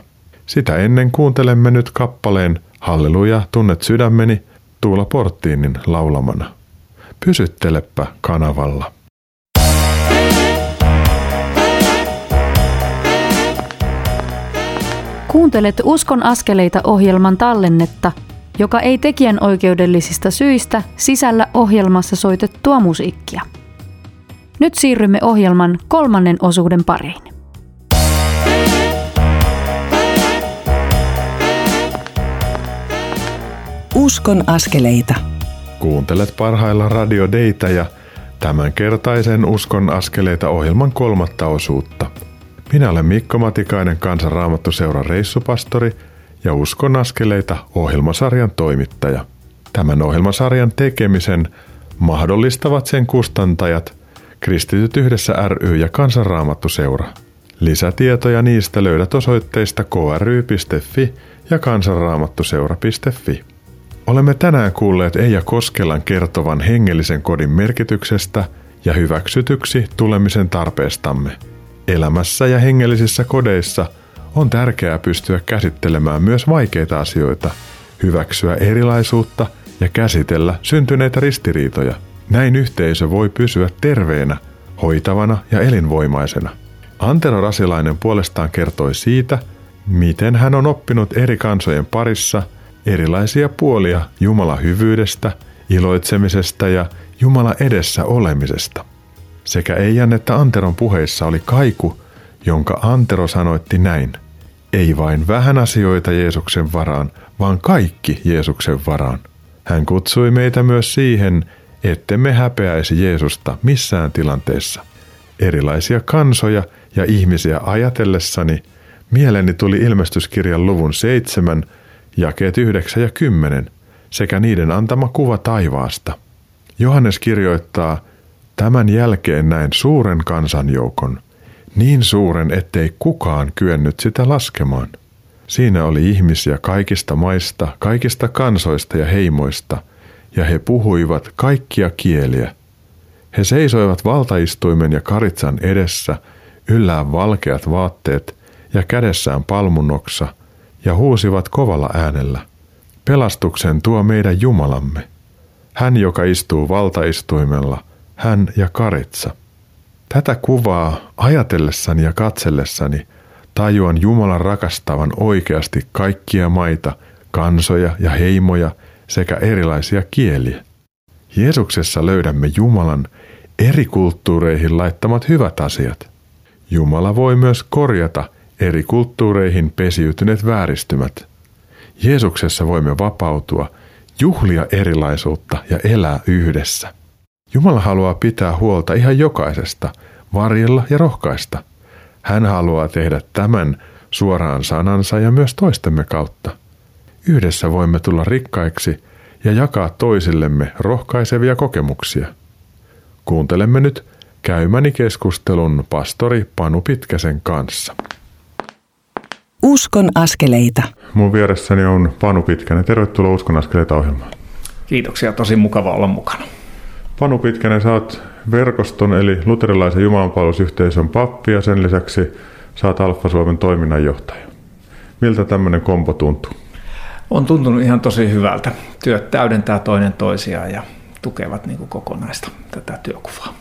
Sitä ennen kuuntelemme nyt kappaleen Halleluja, tunnet sydämeni Tuula Porttiinin laulamana. Pysyttelepä kanavalla. Kuuntelet Uskon askeleita ohjelman tallennetta, joka ei tekijän oikeudellisista syistä sisällä ohjelmassa soitettua musiikkia. Nyt siirrymme ohjelman kolmannen osuuden pariin. Uskon askeleita. Kuuntelet parhailla Radio Deitä ja tämänkertaisen Uskon askeleita ohjelman kolmatta osuutta. Minä olen Mikko Matikainen Kansanraamattuseuran reissupastori ja Uskon askeleita ohjelmasarjan toimittaja. Tämän ohjelmasarjan tekemisen mahdollistavat sen kustantajat Kristityt yhdessä ry ja Kansanraamattuseura. Lisätietoja niistä löydät osoitteista kry.fi ja kansanraamattuseura.fi. Olemme tänään kuulleet Eija Koskelan kertovan hengellisen kodin merkityksestä ja hyväksytyksi tulemisen tarpeestamme. Elämässä ja hengellisissä kodeissa on tärkeää pystyä käsittelemään myös vaikeita asioita, hyväksyä erilaisuutta ja käsitellä syntyneitä ristiriitoja. Näin yhteisö voi pysyä terveenä, hoitavana ja elinvoimaisena. Antero Rasilainen puolestaan kertoi siitä, miten hän on oppinut eri kansojen parissa erilaisia puolia Jumalan hyvyydestä, iloitsemisesta ja Jumala edessä olemisesta. Sekä Eijan että Anteron puheissa oli kaiku, jonka Antero sanoitti näin. Ei vain vähän asioita Jeesuksen varaan, vaan kaikki Jeesuksen varaan. Hän kutsui meitä myös siihen, ettemme häpeäisi Jeesusta missään tilanteessa. Erilaisia kansoja ja ihmisiä ajatellessani mieleeni tuli ilmestyskirjan luvun 7, jakeet 9 ja 10 sekä niiden antama kuva taivaasta. Johannes kirjoittaa, tämän jälkeen näin suuren kansanjoukon, niin suuren, ettei kukaan kyennyt sitä laskemaan. Siinä oli ihmisiä kaikista maista, kaikista kansoista ja heimoista, ja he puhuivat kaikkia kieliä. He seisoivat valtaistuimen ja karitsan edessä, yllään valkeat vaatteet ja kädessään palmunoksa, ja huusivat kovalla äänellä. Pelastuksen tuo meidän Jumalamme. Hän, joka istuu valtaistuimella, hän ja karitsa. Tätä kuvaa ajatellessani ja katsellessani tajuan Jumalan rakastavan oikeasti kaikkia maita, kansoja ja heimoja sekä erilaisia kieliä. Jeesuksessa löydämme Jumalan eri kulttuureihin laittamat hyvät asiat. Jumala voi myös korjata eri kulttuureihin pesiytyneet vääristymät. Jeesuksessa voimme vapautua, juhlia erilaisuutta ja elää yhdessä. Jumala haluaa pitää huolta ihan jokaisesta, varjella ja rohkaista. Hän haluaa tehdä tämän suoraan sanansa ja myös toistemme kautta. Yhdessä voimme tulla rikkaiksi ja jakaa toisillemme rohkaisevia kokemuksia. Kuuntelemme nyt käymäni keskustelun pastori Panu Pitkäsen kanssa. Uskon askeleita. Mun vieressäni on Panu Pitkänen. Tervetuloa Uskon askeleita ohjelmaan. Kiitoksia, tosi mukava olla mukana. Panu Pitkänen, sä oot verkoston eli luterilaisen jumalanpalvelusyhteisön pappi ja sen lisäksi saat Alfa Suomen toiminnanjohtaja. Miltä tämmöinen kompo tuntuu? On tuntunut ihan tosi hyvältä. Työt täydentää toinen toisiaan ja tukevat niin kuin kokonaista tätä työkuvaa.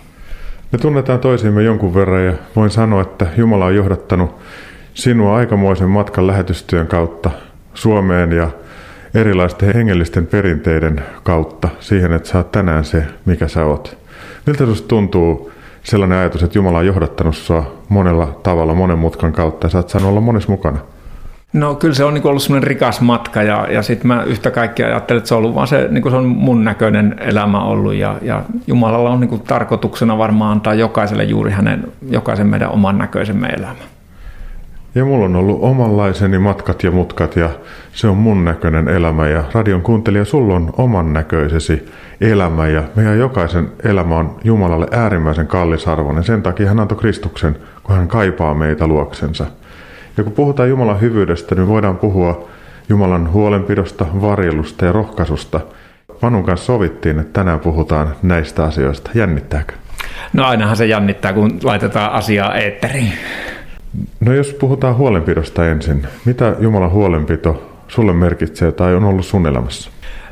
Me tunnetaan toisiimme jonkun verran ja voin sanoa, että Jumala on johdattanut sinua aikamoisen matkan lähetystyön kautta Suomeen ja erilaisten hengellisten perinteiden kautta siihen, että sä oot tänään se, mikä sä oot. Miltä sinusta tuntuu sellainen ajatus, että Jumala on johdattanut sua monella tavalla, monen mutkan kautta ja sä oot saanut olla monessa mukana? No kyllä se on niin ollut semmoinen rikas matka ja, ja sitten mä yhtä kaikkea ajattelen, että se on ollut vaan se, niin se on mun näköinen elämä ollut ja, ja Jumalalla on niin tarkoituksena varmaan antaa jokaiselle juuri hänen, jokaisen meidän oman näköisemme elämä. Ja mulla on ollut omanlaiseni matkat ja mutkat ja se on mun näköinen elämä ja radion kuuntelija, sulla on oman näköisesi elämä ja meidän jokaisen elämä on Jumalalle äärimmäisen kallisarvoinen. Sen takia hän antoi Kristuksen, kun hän kaipaa meitä luoksensa. Ja kun puhutaan Jumalan hyvyydestä, niin voidaan puhua Jumalan huolenpidosta, varjelusta ja rohkaisusta. Manun kanssa sovittiin, että tänään puhutaan näistä asioista. Jännittääkö? No ainahan se jännittää, kun laitetaan asiaa eetteriin. No jos puhutaan huolenpidosta ensin, mitä Jumalan huolenpito sulle merkitsee tai on ollut sun elämässä?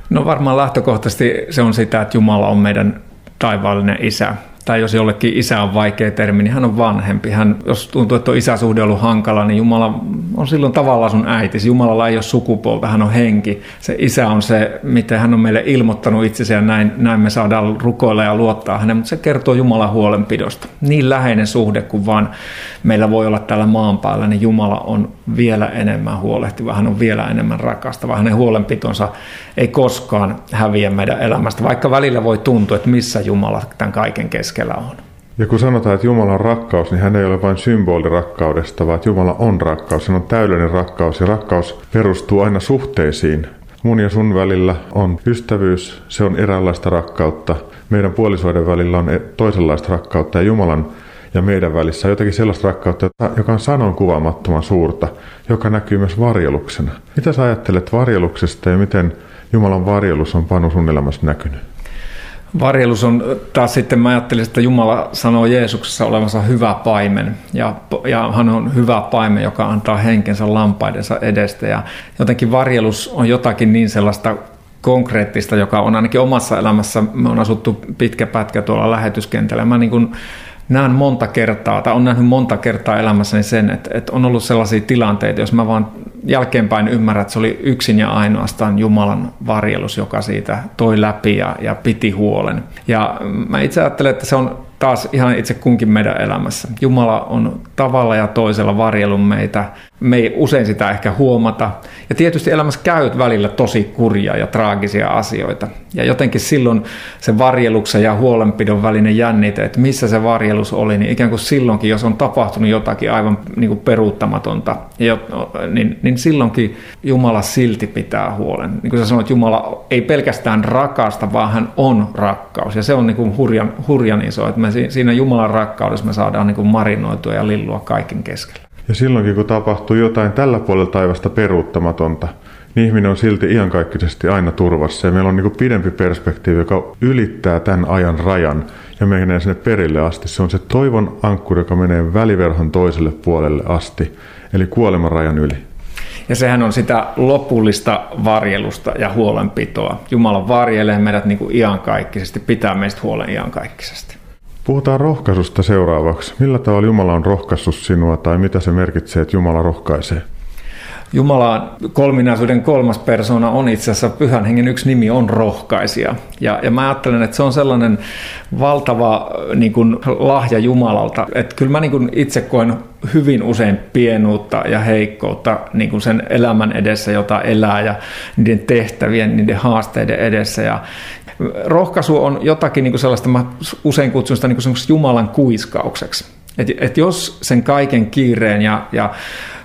No varmaan lähtökohtaisesti se on sitä, että Jumala on meidän taivaallinen isä tai jos jollekin isä on vaikea termi, niin hän on vanhempi. Hän, jos tuntuu, että on isäsuhde ollut hankala, niin Jumala on silloin tavallaan sun äiti. Jumalalla ei ole sukupuolta, hän on henki. Se isä on se, miten hän on meille ilmoittanut itsensä ja näin, näin me saadaan rukoilla ja luottaa häneen, mutta se kertoo Jumalan huolenpidosta. Niin läheinen suhde kuin vaan meillä voi olla täällä maan päällä, niin Jumala on vielä enemmän huolehtiva, hän on vielä enemmän rakastava. Hänen huolenpitonsa ei koskaan häviä meidän elämästä, vaikka välillä voi tuntua, että missä Jumala tämän kaiken keskellä on. Ja kun sanotaan, että Jumala on rakkaus, niin hän ei ole vain symboli rakkaudesta, vaan Jumala on rakkaus. Hän on täydellinen rakkaus ja rakkaus perustuu aina suhteisiin. Mun ja sun välillä on ystävyys, se on eräänlaista rakkautta. Meidän puolisoiden välillä on e- toisenlaista rakkautta ja Jumalan ja meidän välissä on jotakin sellaista rakkautta, joka on sanon kuvaamattoman suurta, joka näkyy myös varjeluksena. Mitä sä ajattelet varjeluksesta ja miten Jumalan varjelus on Panu sun elämässä näkynyt? Varjelus on taas sitten, mä ajattelin, että Jumala sanoo Jeesuksessa olevansa hyvä paimen. Ja, ja hän on hyvä paimen, joka antaa henkensä lampaidensa edestä. Ja jotenkin varjelus on jotakin niin sellaista konkreettista, joka on ainakin omassa elämässä, me on asuttu pitkä pätkä tuolla lähetyskentällä. Mä niin kuin näen monta kertaa, tai on nähnyt monta kertaa elämässäni sen, että, että on ollut sellaisia tilanteita, jos mä vaan jälkeenpäin ymmärrän, että se oli yksin ja ainoastaan Jumalan varjelus, joka siitä toi läpi ja, ja piti huolen. Ja mä itse ajattelen, että se on taas ihan itse kunkin meidän elämässä. Jumala on tavalla ja toisella varjelun meitä. Me ei usein sitä ehkä huomata. Ja tietysti elämässä käyt välillä tosi kurjia ja traagisia asioita. Ja jotenkin silloin se varjeluksen ja huolenpidon välinen jännite, että missä se varjelus oli, niin ikään kuin silloinkin, jos on tapahtunut jotakin aivan niin kuin peruuttamatonta, niin, niin silloinkin Jumala silti pitää huolen. Niin kuin sä sanoit, Jumala ei pelkästään rakasta, vaan hän on rakkaus. Ja se on niin kuin hurjan, hurjan iso, että me siinä Jumalan rakkaudessa me saadaan niin kuin marinoitua ja lillua kaiken keskellä. Ja silloinkin, kun tapahtuu jotain tällä puolella taivasta peruuttamatonta, niin ihminen on silti iankaikkisesti aina turvassa. Ja meillä on niin pidempi perspektiivi, joka ylittää tämän ajan rajan ja menee sinne perille asti. Se on se toivon ankkuri, joka menee väliverhon toiselle puolelle asti, eli kuoleman rajan yli. Ja sehän on sitä lopullista varjelusta ja huolenpitoa. Jumala varjelee meidät niin kuin iankaikkisesti, pitää meistä huolen iankaikkisesti. Puhutaan rohkaisusta seuraavaksi. Millä tavalla Jumala on rohkaissut sinua tai mitä se merkitsee, että Jumala rohkaisee? Jumalan kolminaisuuden kolmas persona on itse asiassa pyhän hengen yksi nimi on rohkaisija. Ja, ja mä ajattelen, että se on sellainen valtava niin kuin, lahja Jumalalta, että kyllä mä niin kuin, itse koen hyvin usein pienuutta ja heikkoutta niin kuin sen elämän edessä, jota elää ja niiden tehtävien, niiden haasteiden edessä. Ja, rohkaisu on jotakin niin kuin sellaista, mä usein kutsun sitä niin kuin Jumalan kuiskaukseksi. Että et jos sen kaiken kiireen ja, ja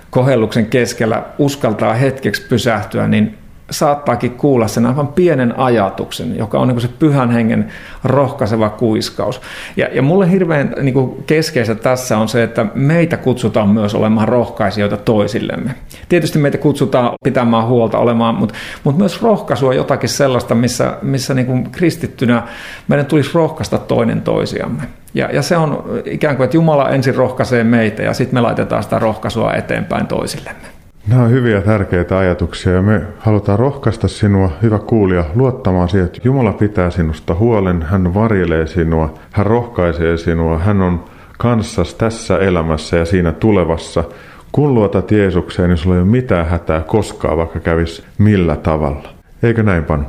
kohelluksen keskellä uskaltaa hetkeksi pysähtyä, niin saattaakin kuulla sen aivan pienen ajatuksen, joka on niin se pyhän hengen rohkaiseva kuiskaus. Ja, ja mulle hirveän niin keskeistä tässä on se, että meitä kutsutaan myös olemaan rohkaisijoita toisillemme. Tietysti meitä kutsutaan pitämään huolta olemaan, mutta, mutta myös rohkaisu on jotakin sellaista, missä, missä niin kristittynä meidän tulisi rohkaista toinen toisiamme. Ja, ja se on ikään kuin, että Jumala ensin rohkaisee meitä ja sitten me laitetaan sitä rohkaisua eteenpäin toisillemme. Nämä on hyviä tärkeitä ajatuksia ja me halutaan rohkaista sinua, hyvä kuulija, luottamaan siihen, että Jumala pitää sinusta huolen, hän varjelee sinua, hän rohkaisee sinua, hän on kanssas tässä elämässä ja siinä tulevassa. Kun luotat Jeesukseen, niin sulla ei ole mitään hätää koskaan, vaikka kävisi millä tavalla. Eikö näin, Panu?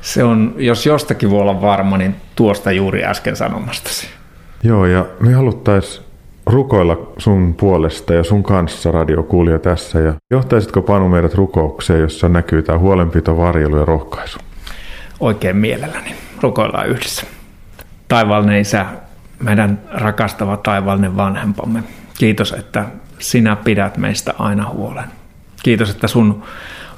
Se on, jos jostakin voi olla varma, niin tuosta juuri äsken sanomastasi. Joo, ja me haluttaisiin rukoilla sun puolesta ja sun kanssa radiokuulija tässä. Ja johtaisitko Panu meidät rukoukseen, jossa näkyy tämä huolenpito, varjelu ja rohkaisu? Oikein mielelläni. Rukoillaan yhdessä. Taivallinen Isä, meidän rakastava taivallinen vanhempamme. Kiitos, että sinä pidät meistä aina huolen. Kiitos, että sun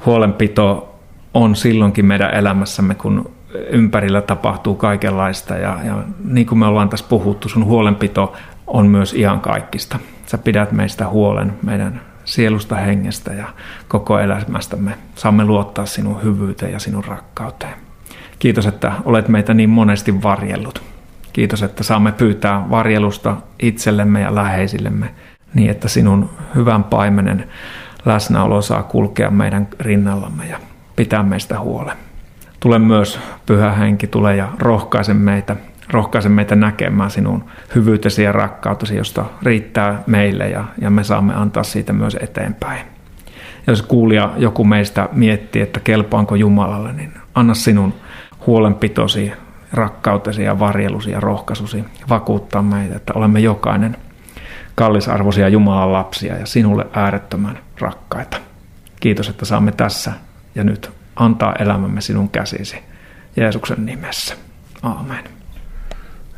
huolenpito on silloinkin meidän elämässämme, kun ympärillä tapahtuu kaikenlaista. Ja, ja niin kuin me ollaan tässä puhuttu, sun huolenpito on myös ihan kaikista. Sä pidät meistä huolen, meidän sielusta, hengestä ja koko elämästämme. Saamme luottaa sinun hyvyyteen ja sinun rakkauteen. Kiitos, että olet meitä niin monesti varjellut. Kiitos, että saamme pyytää varjelusta itsellemme ja läheisillemme niin, että sinun hyvän paimenen läsnäolo saa kulkea meidän rinnallamme ja pitää meistä huolen. Tule myös, pyhä henki, tule ja rohkaise meitä rohkaise meitä näkemään sinun hyvyytesi ja rakkautesi, josta riittää meille ja, ja me saamme antaa siitä myös eteenpäin. Ja jos kuulija joku meistä miettii, että kelpaanko Jumalalle, niin anna sinun huolenpitosi, rakkautesi ja varjelusi ja rohkaisusi vakuuttaa meitä, että olemme jokainen kallisarvoisia Jumalan lapsia ja sinulle äärettömän rakkaita. Kiitos, että saamme tässä ja nyt antaa elämämme sinun käsisi Jeesuksen nimessä. Aamen.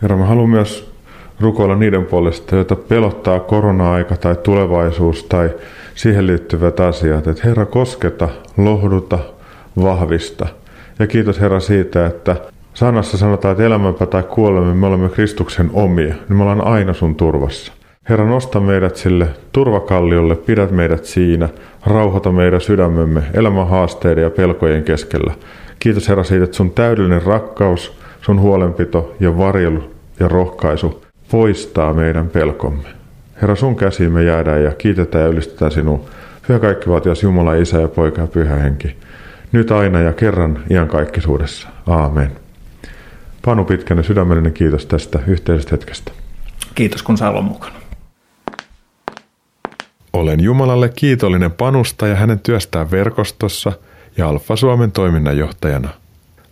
Herra, mä haluan myös rukoilla niiden puolesta, joita pelottaa korona-aika tai tulevaisuus tai siihen liittyvät asiat. Että Herra, kosketa, lohduta, vahvista. Ja kiitos Herra siitä, että Sanassa sanotaan, että elämäpä tai kuolemme, me olemme Kristuksen omia, niin me ollaan aina sun turvassa. Herra, nosta meidät sille turvakalliolle, pidät meidät siinä, rauhoita meidän sydämemme elämän haasteiden ja pelkojen keskellä. Kiitos Herra siitä, että sun täydellinen rakkaus, sun huolenpito ja varjelu ja rohkaisu poistaa meidän pelkomme. Herra, sun käsiin me jäädään ja kiitetään ja ylistetään sinua. Pyhä kaikkivaltias Jumala, Isä ja Poika ja Pyhä Henki. Nyt aina ja kerran iankaikkisuudessa. Aamen. Panu Pitkänen, sydämellinen kiitos tästä yhteisestä hetkestä. Kiitos kun olla mukana. Olen Jumalalle kiitollinen Panusta ja hänen työstään verkostossa ja Alfa Suomen toiminnanjohtajana.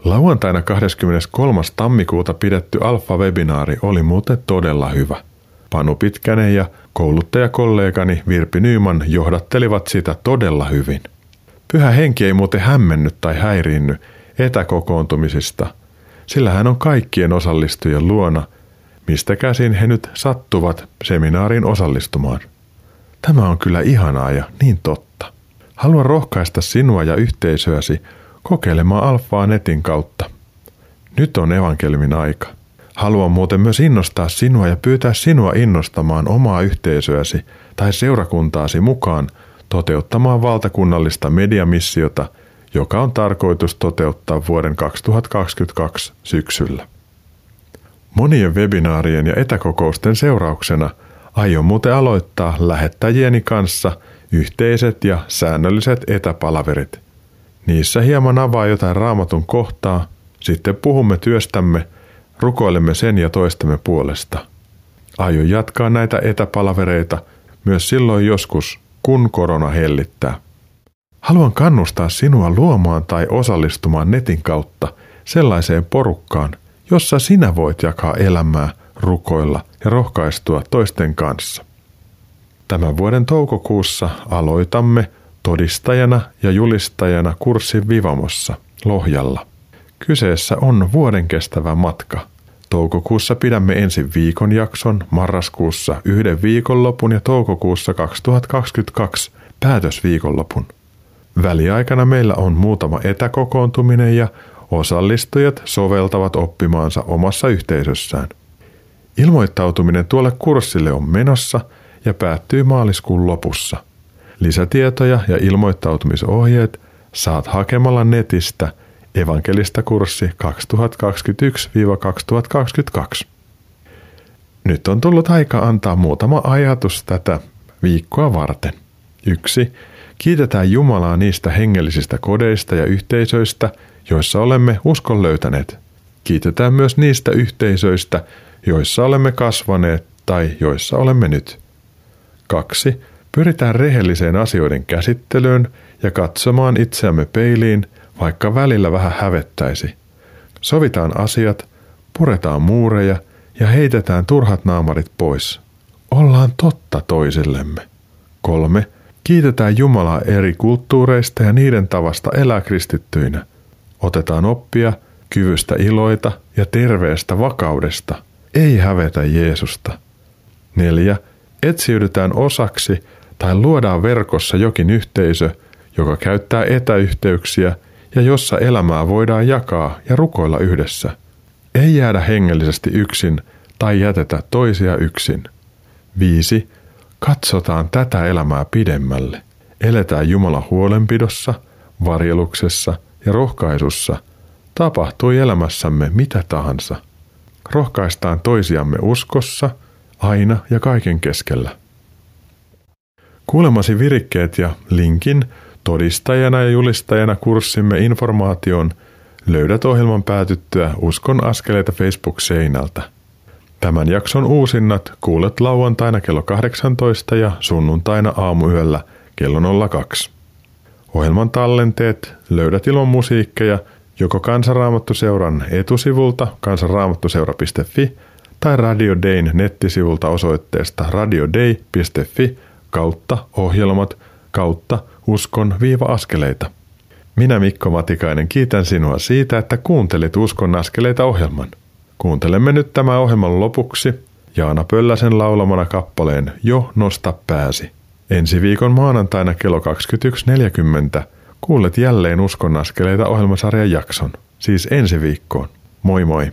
Lauantaina 23. tammikuuta pidetty Alfa-webinaari oli muuten todella hyvä. Panu Pitkänen ja kouluttajakollegani Virpi Nyyman johdattelivat sitä todella hyvin. Pyhä henki ei muuten hämmennyt tai häiriinny etäkokoontumisista, sillä hän on kaikkien osallistujien luona, mistä käsin he nyt sattuvat seminaariin osallistumaan. Tämä on kyllä ihanaa ja niin totta. Haluan rohkaista sinua ja yhteisöäsi kokeilemaan alfaa netin kautta. Nyt on evankeliumin aika. Haluan muuten myös innostaa sinua ja pyytää sinua innostamaan omaa yhteisöäsi tai seurakuntaasi mukaan toteuttamaan valtakunnallista mediamissiota, joka on tarkoitus toteuttaa vuoden 2022 syksyllä. Monien webinaarien ja etäkokousten seurauksena – Aion muuten aloittaa lähettäjieni kanssa yhteiset ja säännölliset etäpalaverit. Niissä hieman avaa jotain raamatun kohtaa, sitten puhumme työstämme, rukoilemme sen ja toistemme puolesta. Aion jatkaa näitä etäpalavereita myös silloin joskus, kun korona hellittää. Haluan kannustaa sinua luomaan tai osallistumaan netin kautta sellaiseen porukkaan, jossa sinä voit jakaa elämää – rukoilla ja rohkaistua toisten kanssa. Tämän vuoden toukokuussa aloitamme todistajana ja julistajana kurssin Vivamossa Lohjalla. Kyseessä on vuoden kestävä matka. Toukokuussa pidämme ensi viikon jakson, marraskuussa yhden viikonlopun ja toukokuussa 2022 päätösviikonlopun. Väliaikana meillä on muutama etäkokoontuminen ja osallistujat soveltavat oppimaansa omassa yhteisössään – Ilmoittautuminen tuolle kurssille on menossa ja päättyy maaliskuun lopussa. Lisätietoja ja ilmoittautumisohjeet saat hakemalla netistä Evankelista-kurssi 2021-2022. Nyt on tullut aika antaa muutama ajatus tätä viikkoa varten. Yksi. Kiitetään Jumalaa niistä hengellisistä kodeista ja yhteisöistä, joissa olemme uskon löytäneet. Kiitetään myös niistä yhteisöistä, joissa olemme kasvaneet tai joissa olemme nyt. 2. Pyritään rehelliseen asioiden käsittelyyn ja katsomaan itseämme peiliin, vaikka välillä vähän hävettäisi. Sovitaan asiat, puretaan muureja ja heitetään turhat naamarit pois. Ollaan totta toisillemme. 3. Kiitetään Jumalaa eri kulttuureista ja niiden tavasta elää kristittyinä. Otetaan oppia kyvystä iloita ja terveestä vakaudesta – ei hävetä Jeesusta. Neljä. Etsiydytään osaksi tai luodaan verkossa jokin yhteisö, joka käyttää etäyhteyksiä ja jossa elämää voidaan jakaa ja rukoilla yhdessä. Ei jäädä hengellisesti yksin tai jätetä toisia yksin. Viisi. Katsotaan tätä elämää pidemmälle. Eletään Jumalan huolenpidossa, varjeluksessa ja rohkaisussa. Tapahtui elämässämme mitä tahansa – rohkaistaan toisiamme uskossa, aina ja kaiken keskellä. Kuulemasi virikkeet ja linkin todistajana ja julistajana kurssimme informaation löydät ohjelman päätyttyä Uskon askeleita Facebook-seinältä. Tämän jakson uusinnat kuulet lauantaina kello 18 ja sunnuntaina aamuyöllä kello 02. Ohjelman tallenteet löydät ilon musiikkeja – joko Kansanraamattuseuran etusivulta kansanraamattuseura.fi tai Radio Dayn nettisivulta osoitteesta radiodei.fi kautta ohjelmat kautta uskon viiva-askeleita. Minä Mikko Matikainen kiitän sinua siitä, että kuuntelit Uskon askeleita ohjelman. Kuuntelemme nyt tämän ohjelman lopuksi Jaana Pölläsen laulamana kappaleen Jo nosta pääsi. Ensi viikon maanantaina kello 21.40 Kuulet jälleen Uskon askeleita ohjelmasarjan jakson, siis ensi viikkoon. Moi moi!